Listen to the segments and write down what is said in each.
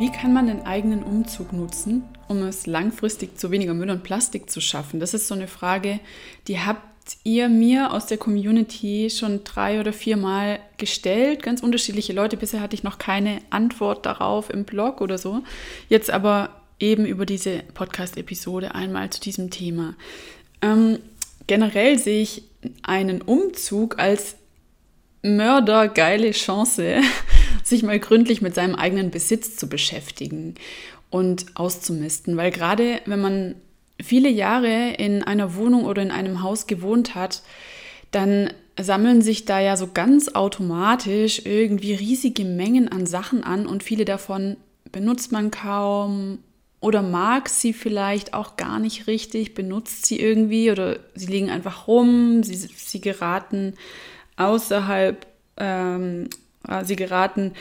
Wie kann man den eigenen Umzug nutzen, um es langfristig zu weniger Müll und Plastik zu schaffen? Das ist so eine Frage, die habt ihr mir aus der Community schon drei oder vier Mal gestellt. Ganz unterschiedliche Leute. Bisher hatte ich noch keine Antwort darauf im Blog oder so. Jetzt aber eben über diese Podcast-Episode einmal zu diesem Thema. Ähm, generell sehe ich einen Umzug als mördergeile Chance, sich mal gründlich mit seinem eigenen Besitz zu beschäftigen und auszumisten. Weil gerade wenn man viele Jahre in einer Wohnung oder in einem Haus gewohnt hat, dann sammeln sich da ja so ganz automatisch irgendwie riesige Mengen an Sachen an und viele davon benutzt man kaum oder mag sie vielleicht auch gar nicht richtig, benutzt sie irgendwie oder sie liegen einfach rum, sie, sie geraten außerhalb ähm, äh, sie geraten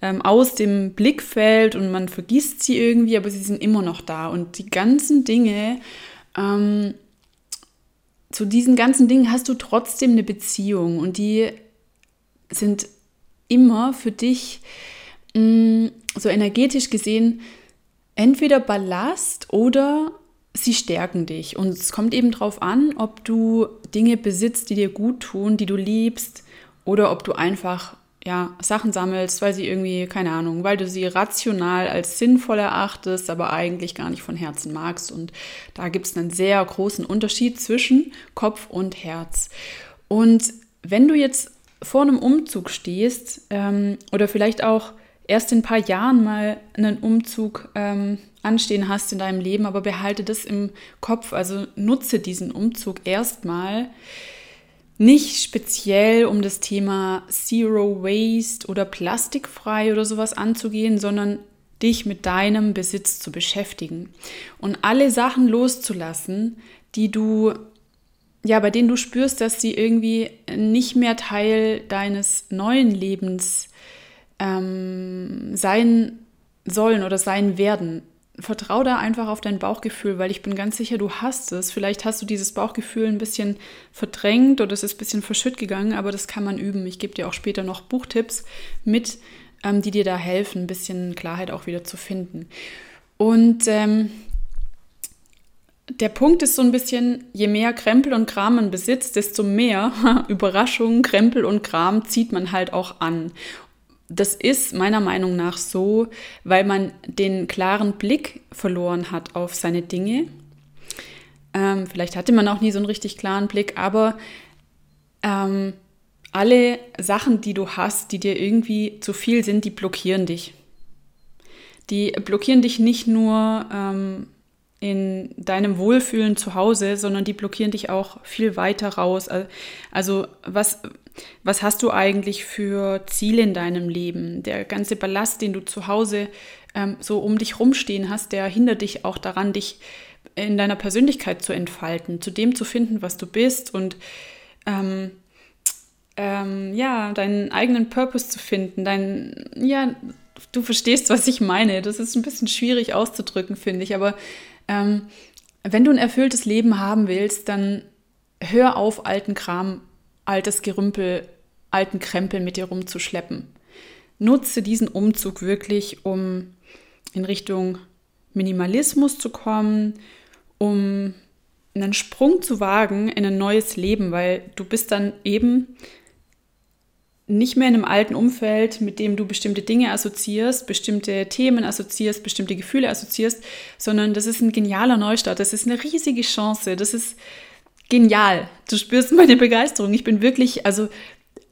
ähm, aus dem Blickfeld und man vergisst sie irgendwie, aber sie sind immer noch da. Und die ganzen Dinge, ähm, zu diesen ganzen Dingen hast du trotzdem eine Beziehung und die sind immer für dich mh, mm, so energetisch gesehen entweder Ballast oder sie stärken dich. Und es kommt eben darauf an, ob du Dinge besitzt, die dir gut tun, die du liebst, oder ob du einfach ja, Sachen sammelst, weil sie irgendwie, keine Ahnung, weil du sie rational als sinnvoll erachtest, aber eigentlich gar nicht von Herzen magst. Und da gibt es einen sehr großen Unterschied zwischen Kopf und Herz. Und wenn du jetzt vor einem Umzug stehst ähm, oder vielleicht auch erst in ein paar Jahren mal einen Umzug ähm, anstehen hast in deinem Leben, aber behalte das im Kopf, also nutze diesen Umzug erstmal nicht speziell um das Thema Zero Waste oder plastikfrei oder sowas anzugehen, sondern dich mit deinem Besitz zu beschäftigen und alle Sachen loszulassen, die du ja, bei denen du spürst, dass sie irgendwie nicht mehr Teil deines neuen Lebens ähm, sein sollen oder sein werden vertrau da einfach auf dein Bauchgefühl, weil ich bin ganz sicher, du hast es. Vielleicht hast du dieses Bauchgefühl ein bisschen verdrängt oder es ist ein bisschen verschütt gegangen, aber das kann man üben. Ich gebe dir auch später noch Buchtipps mit, ähm, die dir da helfen, ein bisschen Klarheit auch wieder zu finden. Und ähm, der Punkt ist so ein bisschen, je mehr Krempel und Kram man besitzt, desto mehr Überraschungen, Krempel und Kram zieht man halt auch an das ist meiner Meinung nach so, weil man den klaren Blick verloren hat auf seine Dinge. Ähm, vielleicht hatte man auch nie so einen richtig klaren Blick, aber ähm, alle Sachen, die du hast, die dir irgendwie zu viel sind, die blockieren dich. Die blockieren dich nicht nur ähm, in deinem Wohlfühlen zu Hause, sondern die blockieren dich auch viel weiter raus. Also was, was hast du eigentlich für Ziele in deinem Leben? Der ganze Ballast, den du zu Hause ähm, so um dich rumstehen hast, der hindert dich auch daran, dich in deiner Persönlichkeit zu entfalten, zu dem zu finden, was du bist und ähm, ähm, ja, deinen eigenen Purpose zu finden, dein, ja, du verstehst, was ich meine. Das ist ein bisschen schwierig auszudrücken, finde ich, aber ähm, wenn du ein erfülltes Leben haben willst, dann hör auf, alten Kram, altes Gerümpel, alten Krempel mit dir rumzuschleppen. Nutze diesen Umzug wirklich, um in Richtung Minimalismus zu kommen, um einen Sprung zu wagen in ein neues Leben, weil du bist dann eben nicht mehr in einem alten Umfeld, mit dem du bestimmte Dinge assoziierst, bestimmte Themen assoziierst, bestimmte Gefühle assoziierst, sondern das ist ein genialer Neustart. Das ist eine riesige Chance. Das ist genial. Du spürst meine Begeisterung. Ich bin wirklich, also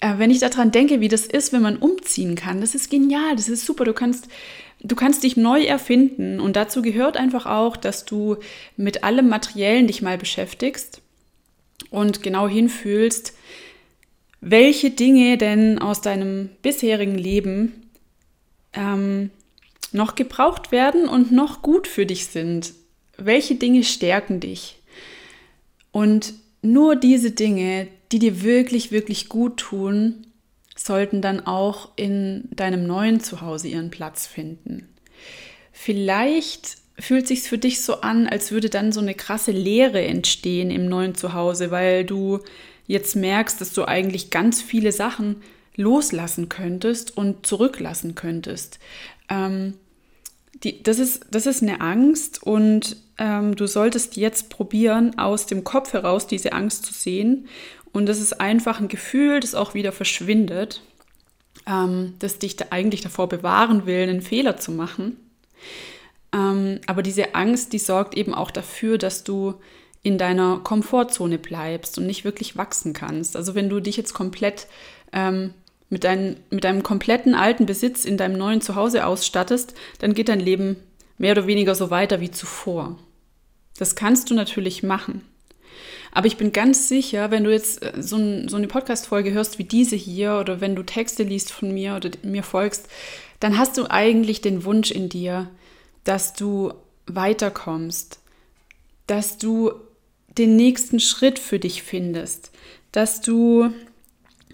äh, wenn ich daran denke, wie das ist, wenn man umziehen kann, das ist genial. Das ist super. Du kannst Du kannst dich neu erfinden und dazu gehört einfach auch, dass du mit allem Materiellen dich mal beschäftigst und genau hinfühlst, welche Dinge denn aus deinem bisherigen Leben ähm, noch gebraucht werden und noch gut für dich sind. Welche Dinge stärken dich? Und nur diese Dinge, die dir wirklich, wirklich gut tun, sollten dann auch in deinem neuen Zuhause ihren Platz finden. Vielleicht fühlt sich für dich so an, als würde dann so eine krasse Leere entstehen im neuen Zuhause, weil du jetzt merkst, dass du eigentlich ganz viele Sachen loslassen könntest und zurücklassen könntest. Ähm, die, das, ist, das ist eine Angst und ähm, du solltest jetzt probieren, aus dem Kopf heraus diese Angst zu sehen. Und das ist einfach ein Gefühl, das auch wieder verschwindet, ähm, das dich da eigentlich davor bewahren will, einen Fehler zu machen. Ähm, aber diese Angst, die sorgt eben auch dafür, dass du in deiner Komfortzone bleibst und nicht wirklich wachsen kannst. Also wenn du dich jetzt komplett ähm, mit, dein, mit deinem kompletten alten Besitz in deinem neuen Zuhause ausstattest, dann geht dein Leben mehr oder weniger so weiter wie zuvor. Das kannst du natürlich machen. Aber ich bin ganz sicher, wenn du jetzt äh, so, ein, so eine Podcast-Folge hörst wie diese hier oder wenn du Texte liest von mir oder mir folgst, dann hast du eigentlich den Wunsch in dir, dass du weiterkommst, dass du den nächsten Schritt für dich findest, dass du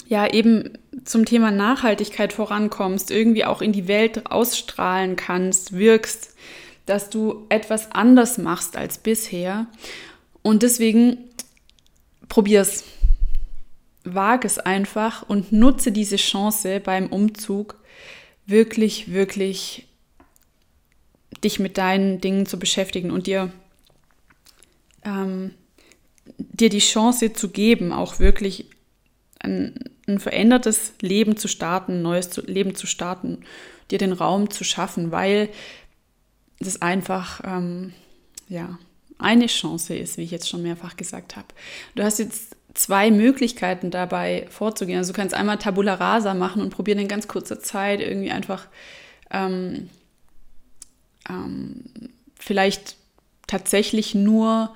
ja eben zum Thema Nachhaltigkeit vorankommst, irgendwie auch in die Welt ausstrahlen kannst, wirkst, dass du etwas anders machst als bisher. Und deswegen probier's. Wag es einfach und nutze diese Chance beim Umzug wirklich, wirklich dich mit deinen Dingen zu beschäftigen und dir, ähm, dir die Chance zu geben, auch wirklich ein, ein verändertes Leben zu starten, ein neues Leben zu starten, dir den Raum zu schaffen, weil das einfach ähm, ja, eine Chance ist, wie ich jetzt schon mehrfach gesagt habe. Du hast jetzt zwei Möglichkeiten dabei vorzugehen. Also du kannst einmal Tabula Rasa machen und probieren in ganz kurzer Zeit irgendwie einfach ähm, ähm, vielleicht tatsächlich nur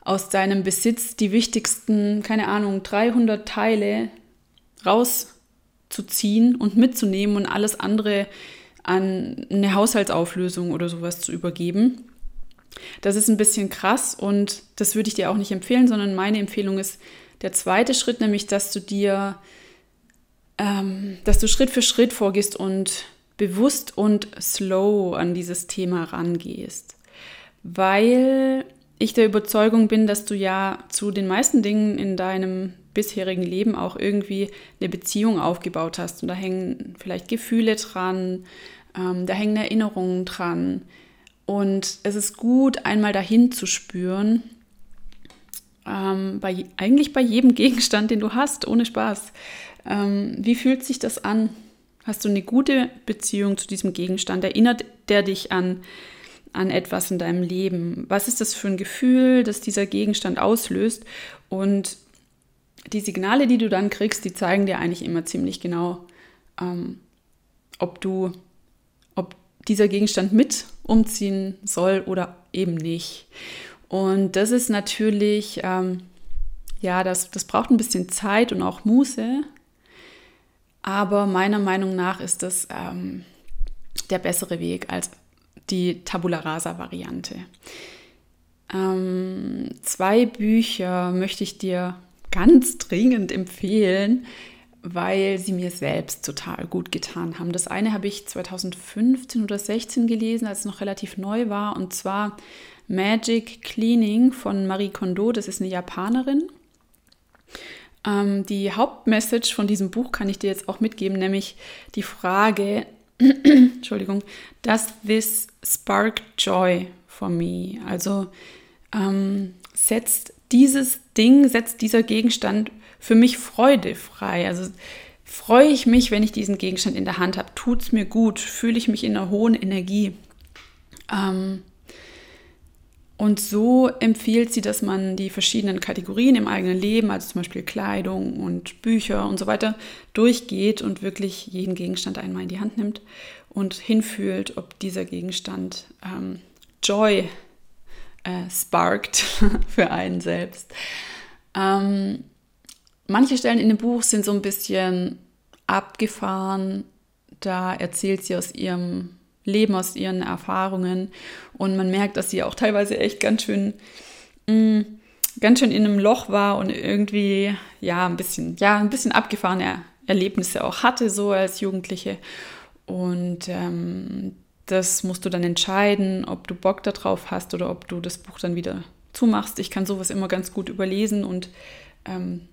aus deinem Besitz die wichtigsten, keine Ahnung, 300 Teile rauszuziehen und mitzunehmen und alles andere an eine Haushaltsauflösung oder sowas zu übergeben. Das ist ein bisschen krass und das würde ich dir auch nicht empfehlen, sondern meine Empfehlung ist der zweite Schritt, nämlich dass du dir, ähm, dass du Schritt für Schritt vorgehst und bewusst und slow an dieses Thema rangehst. Weil ich der Überzeugung bin, dass du ja zu den meisten Dingen in deinem bisherigen Leben auch irgendwie eine Beziehung aufgebaut hast. Und da hängen vielleicht Gefühle dran, ähm, da hängen Erinnerungen dran. Und es ist gut, einmal dahin zu spüren, ähm, bei, eigentlich bei jedem Gegenstand, den du hast, ohne Spaß. Ähm, wie fühlt sich das an? Hast du eine gute Beziehung zu diesem Gegenstand? Erinnert der dich an an etwas in deinem Leben? Was ist das für ein Gefühl, das dieser Gegenstand auslöst? Und die Signale, die du dann kriegst, die zeigen dir eigentlich immer ziemlich genau, ähm, ob du, ob dieser Gegenstand mit umziehen soll oder eben nicht. Und das ist natürlich, ähm, ja, das, das braucht ein bisschen Zeit und auch Muße. Aber meiner Meinung nach ist das ähm, der bessere Weg, als die Tabula Rasa-Variante. Ähm, zwei Bücher möchte ich dir ganz dringend empfehlen, weil sie mir selbst total gut getan haben. Das eine habe ich 2015 oder 16 gelesen, als es noch relativ neu war, und zwar Magic Cleaning von Marie Kondo. Das ist eine Japanerin. Ähm, die Hauptmessage von diesem Buch kann ich dir jetzt auch mitgeben, nämlich die Frage, Entschuldigung, does this spark joy for me? Also ähm, setzt dieses Ding, setzt dieser Gegenstand für mich Freude frei. Also freue ich mich, wenn ich diesen Gegenstand in der Hand habe, tut es mir gut, fühle ich mich in einer hohen Energie. Ähm, und so empfiehlt sie, dass man die verschiedenen Kategorien im eigenen Leben, also zum Beispiel Kleidung und Bücher und so weiter, durchgeht und wirklich jeden Gegenstand einmal in die Hand nimmt und hinfühlt, ob dieser Gegenstand ähm, Joy äh, sparkt für einen selbst. Ähm, manche Stellen in dem Buch sind so ein bisschen abgefahren. Da erzählt sie aus ihrem Leben, aus ihren Erfahrungen. Und man merkt, dass sie auch teilweise echt ganz schön, mh, mm, ganz schön in einem Loch war und irgendwie, ja, ein bisschen, ja, ein bisschen abgefahrene Erlebnisse auch hatte, so als Jugendliche. Und ähm, das musst du dann entscheiden, ob du Bock darauf hast oder ob du das Buch dann wieder zumachst. Ich kann sowas immer ganz gut überlesen und ähm,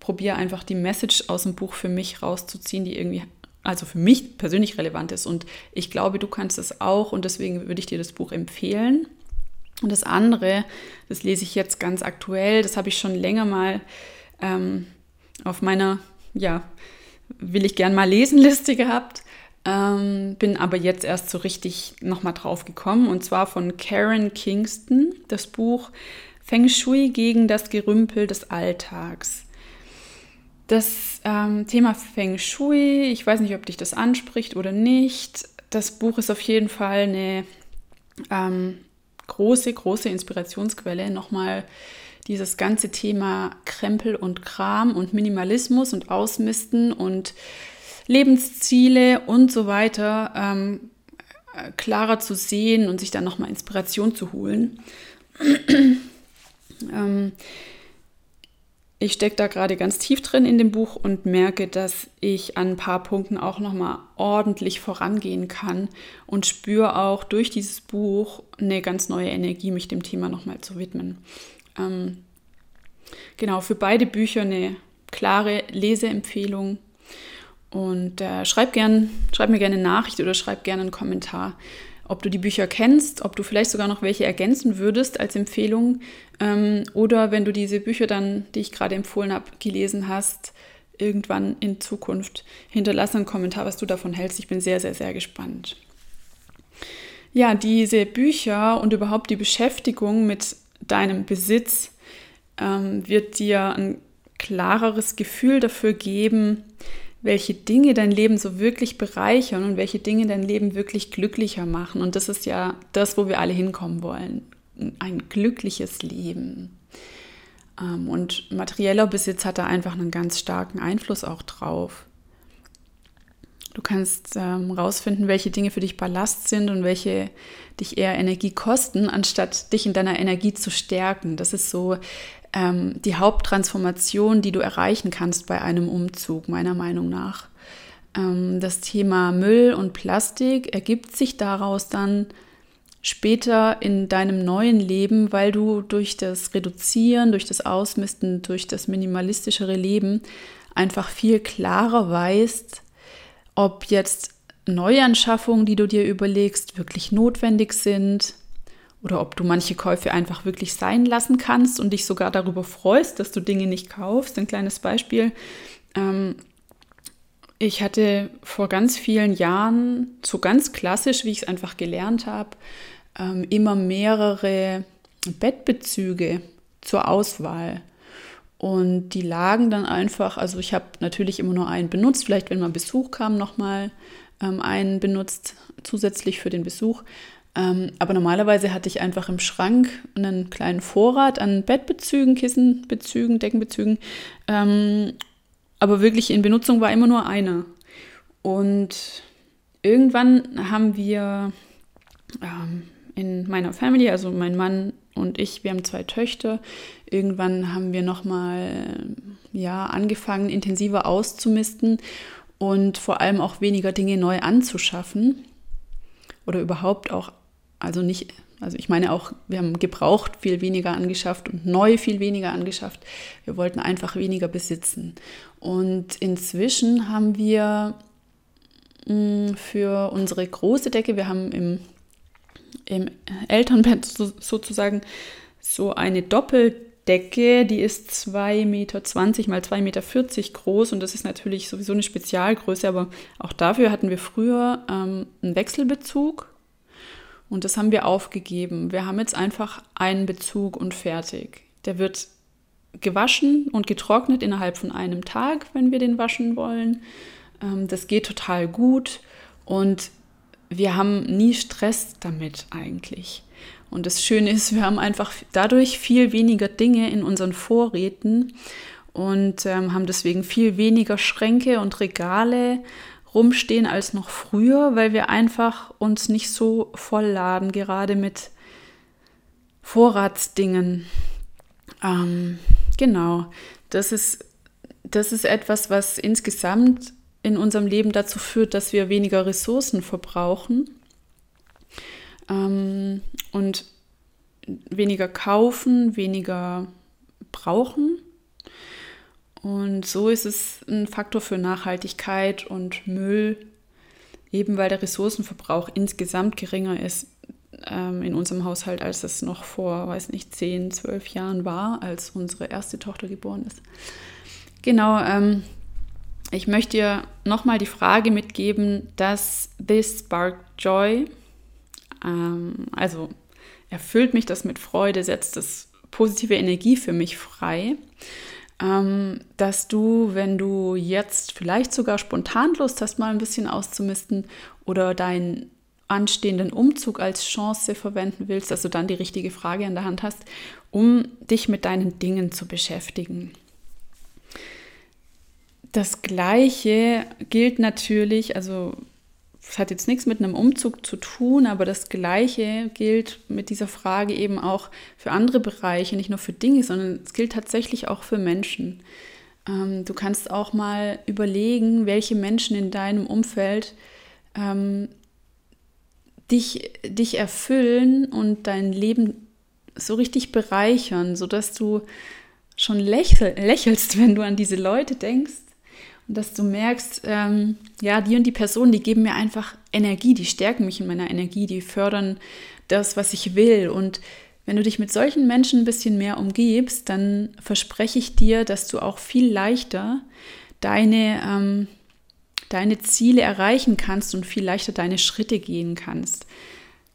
probiere einfach die Message aus dem Buch für mich rauszuziehen, die irgendwie also für mich persönlich relevant ist. Und ich glaube, du kannst es auch und deswegen würde ich dir das Buch empfehlen. Und das andere, das lese ich jetzt ganz aktuell, das habe ich schon länger mal ähm, auf meiner, ja, will ich gern mal lesen Liste gehabt. Ähm, bin aber jetzt erst so richtig nochmal drauf gekommen und zwar von Karen Kingston, das Buch Feng Shui gegen das Gerümpel des Alltags. Das ähm, Thema Feng Shui, ich weiß nicht, ob dich das anspricht oder nicht. Das Buch ist auf jeden Fall eine ähm, große, große Inspirationsquelle. Nochmal dieses ganze Thema Krempel und Kram und Minimalismus und Ausmisten und Lebensziele und so weiter ähm, klarer zu sehen und sich dann nochmal Inspiration zu holen. ähm, ich stecke da gerade ganz tief drin in dem Buch und merke, dass ich an ein paar Punkten auch nochmal ordentlich vorangehen kann und spüre auch durch dieses Buch eine ganz neue Energie, mich dem Thema nochmal zu widmen. Ähm, genau, für beide Bücher eine klare Leseempfehlung und äh, schreib, gern, schreib mir gerne eine Nachricht oder schreib gerne einen Kommentar, ob du die Bücher kennst, ob du vielleicht sogar noch welche ergänzen würdest als Empfehlung. Ähm, oder wenn du diese Bücher dann, die ich gerade empfohlen habe, gelesen hast, irgendwann in Zukunft, hinterlasse einen Kommentar, was du davon hältst. Ich bin sehr, sehr, sehr gespannt. Ja, diese Bücher und überhaupt die Beschäftigung mit deinem Besitz ähm, wird dir ein klareres Gefühl dafür geben, welche Dinge dein Leben so wirklich bereichern und welche Dinge dein Leben wirklich glücklicher machen. Und das ist ja das, wo wir alle hinkommen wollen. Ein glückliches Leben. Ähm, und materieller Besitz hat da einfach einen ganz starken Einfluss auch drauf. Du kannst ähm, rausfinden, welche Dinge für dich Ballast sind und welche dich eher Energie kosten, anstatt dich in deiner Energie zu stärken. Das ist so ähm, die Haupttransformation, die du erreichen kannst bei einem Umzug, meiner Meinung nach. Ähm, das Thema Müll und Plastik ergibt sich daraus dann später in deinem neuen Leben, weil du durch das Reduzieren, durch das Ausmisten, durch das minimalistischere Leben einfach viel klarer weißt, ob jetzt Neuanschaffungen, die du dir überlegst, wirklich notwendig sind, oder ob du manche Käufe einfach wirklich sein lassen kannst und dich sogar darüber freust, dass du Dinge nicht kaufst. Ein kleines Beispiel. Ähm, ich hatte vor ganz vielen Jahren, so ganz klassisch, wie ich es einfach gelernt habe, ähm, immer mehrere Bettbezüge zur Auswahl. Und die lagen dann einfach, also ich habe natürlich immer nur einen benutzt, vielleicht wenn mal Besuch kam, nochmal ähm, einen benutzt, zusätzlich für den Besuch. Ähm, aber normalerweise hatte ich einfach im Schrank einen kleinen Vorrat an Bettbezügen, Kissenbezügen, Deckenbezügen. Ähm, aber wirklich in Benutzung war immer nur einer. Und irgendwann haben wir ähm, in meiner Family, also mein Mann und ich, wir haben zwei Töchter. Irgendwann haben wir nochmal ja, angefangen, intensiver auszumisten und vor allem auch weniger Dinge neu anzuschaffen oder überhaupt auch also nicht, also ich meine auch, wir haben gebraucht viel weniger angeschafft und neu viel weniger angeschafft. Wir wollten einfach weniger besitzen. Und inzwischen haben wir mm, für unsere große Decke, wir haben im, im Elternbett so, sozusagen so eine Doppeldecke, die ist 2,20 Meter mal 2,40 Meter groß und das ist natürlich sowieso eine Spezialgröße, aber auch dafür hatten wir früher ähm, einen Wechselbezug und das haben wir aufgegeben. Wir haben jetzt einfach einen Bezug und fertig. Der wird gewaschen und getrocknet innerhalb von einem Tag, wenn wir den waschen wollen. Ähm, das geht total gut und wir haben nie Stress damit eigentlich. Und das Schöne ist, wir haben einfach dadurch viel weniger Dinge in unseren Vorräten und ähm, haben deswegen viel weniger Schränke und Regale rumstehen als noch früher, weil wir einfach uns nicht so vollladen, gerade mit Vorratsdingen. Ähm, genau, das ist, das ist etwas, was insgesamt in unserem Leben dazu führt, dass wir weniger Ressourcen verbrauchen ähm, und weniger kaufen, weniger brauchen. Und so ist es ein Faktor für Nachhaltigkeit und Müll, eben weil der Ressourcenverbrauch insgesamt geringer ist ähm, in unserem Haushalt, als es noch vor, weiß nicht, 10, 12 Jahren war, als unsere erste Tochter geboren ist. Genau, ähm, ich möchte dir nochmal die Frage mitgeben, dass this spark joy, ähm, also erfüllt mich das mit Freude, setzt das positive Energie für mich frei, dass du, wenn du jetzt vielleicht sogar spontan Lust hast, mal ein bisschen auszumisten oder deinen anstehenden Umzug als Chance verwenden willst, dass du dann die richtige Frage an der Hand hast, um dich mit deinen Dingen zu beschäftigen. Das Gleiche gilt natürlich, also es hat jetzt nichts mit einem Umzug zu tun, aber das Gleiche gilt mit dieser Frage eben auch für andere Bereiche, nicht nur für Dinge, sondern es gilt tatsächlich auch für Menschen. Ähm, du kannst auch mal überlegen, welche Menschen in deinem Umfeld ähm, dich, dich erfüllen und dein Leben so richtig bereichern, sodass du schon lächel, lächelst, wenn du an diese Leute denkst dass du merkst, ähm, ja, die und die Personen, die geben mir einfach Energie, die stärken mich in meiner Energie, die fördern das, was ich will. Und wenn du dich mit solchen Menschen ein bisschen mehr umgibst, dann verspreche ich dir, dass du auch viel leichter deine, ähm, deine Ziele erreichen kannst und viel leichter deine Schritte gehen kannst.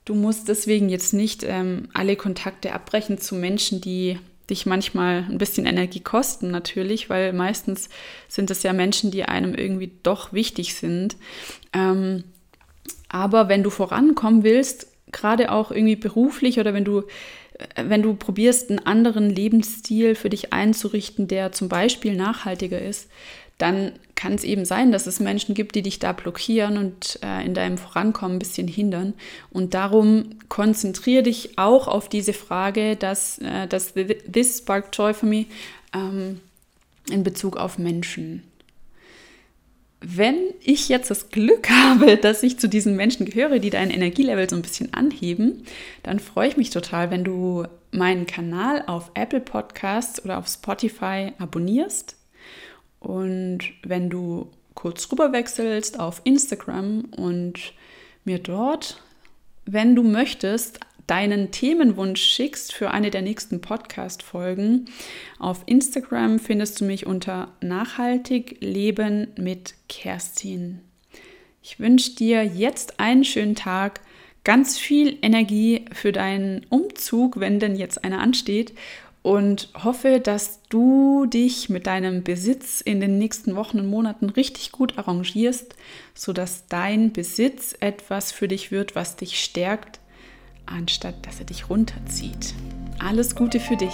Du musst deswegen jetzt nicht ähm, alle Kontakte abbrechen zu Menschen, die dich manchmal ein bisschen Energie kosten natürlich, weil meistens sind es ja Menschen, die einem irgendwie doch wichtig sind. Ähm, aber wenn du vorankommen willst, gerade auch irgendwie beruflich oder wenn du wenn du probierst, einen anderen Lebensstil für dich einzurichten, der zum Beispiel nachhaltiger ist, dann kann es eben sein, dass es Menschen gibt, die dich da blockieren und äh, in deinem Vorankommen ein bisschen hindern. Und darum konzentriere dich auch auf diese Frage, dass, äh, dass This Spark Joy for Me ähm, in Bezug auf Menschen. Wenn ich jetzt das Glück habe, dass ich zu diesen Menschen gehöre, die dein Energielevel so ein bisschen anheben, dann freue ich mich total, wenn du meinen Kanal auf Apple Podcasts oder auf Spotify abonnierst und wenn du kurz rüber wechselst auf Instagram und mir dort, wenn du möchtest, deinen Themenwunsch schickst für eine der nächsten Podcast-Folgen. Auf Instagram findest du mich unter Nachhaltig Leben mit Kerstin. Ich wünsche dir jetzt einen schönen Tag, ganz viel Energie für deinen Umzug, wenn denn jetzt einer ansteht und hoffe, dass du dich mit deinem Besitz in den nächsten Wochen und Monaten richtig gut arrangierst, sodass dein Besitz etwas für dich wird, was dich stärkt, anstatt dass er dich runterzieht. Alles Gute für dich.